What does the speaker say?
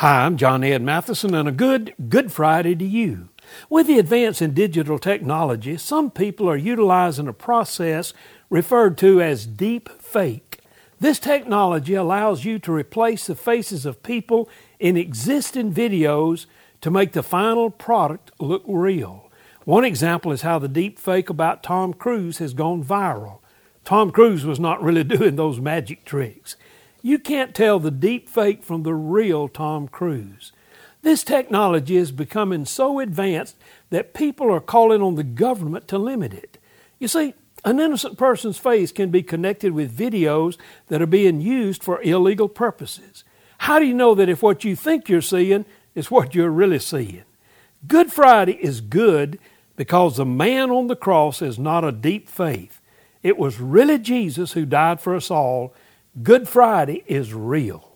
Hi, I'm John Ed Mathison, and a good Good Friday to you. With the advance in digital technology, some people are utilizing a process referred to as deep fake. This technology allows you to replace the faces of people in existing videos to make the final product look real. One example is how the deep fake about Tom Cruise has gone viral. Tom Cruise was not really doing those magic tricks. You can't tell the deep fake from the real Tom Cruise. This technology is becoming so advanced that people are calling on the government to limit it. You see, an innocent person's face can be connected with videos that are being used for illegal purposes. How do you know that if what you think you're seeing is what you're really seeing? Good Friday is good because the man on the cross is not a deep fake. It was really Jesus who died for us all Good Friday is real.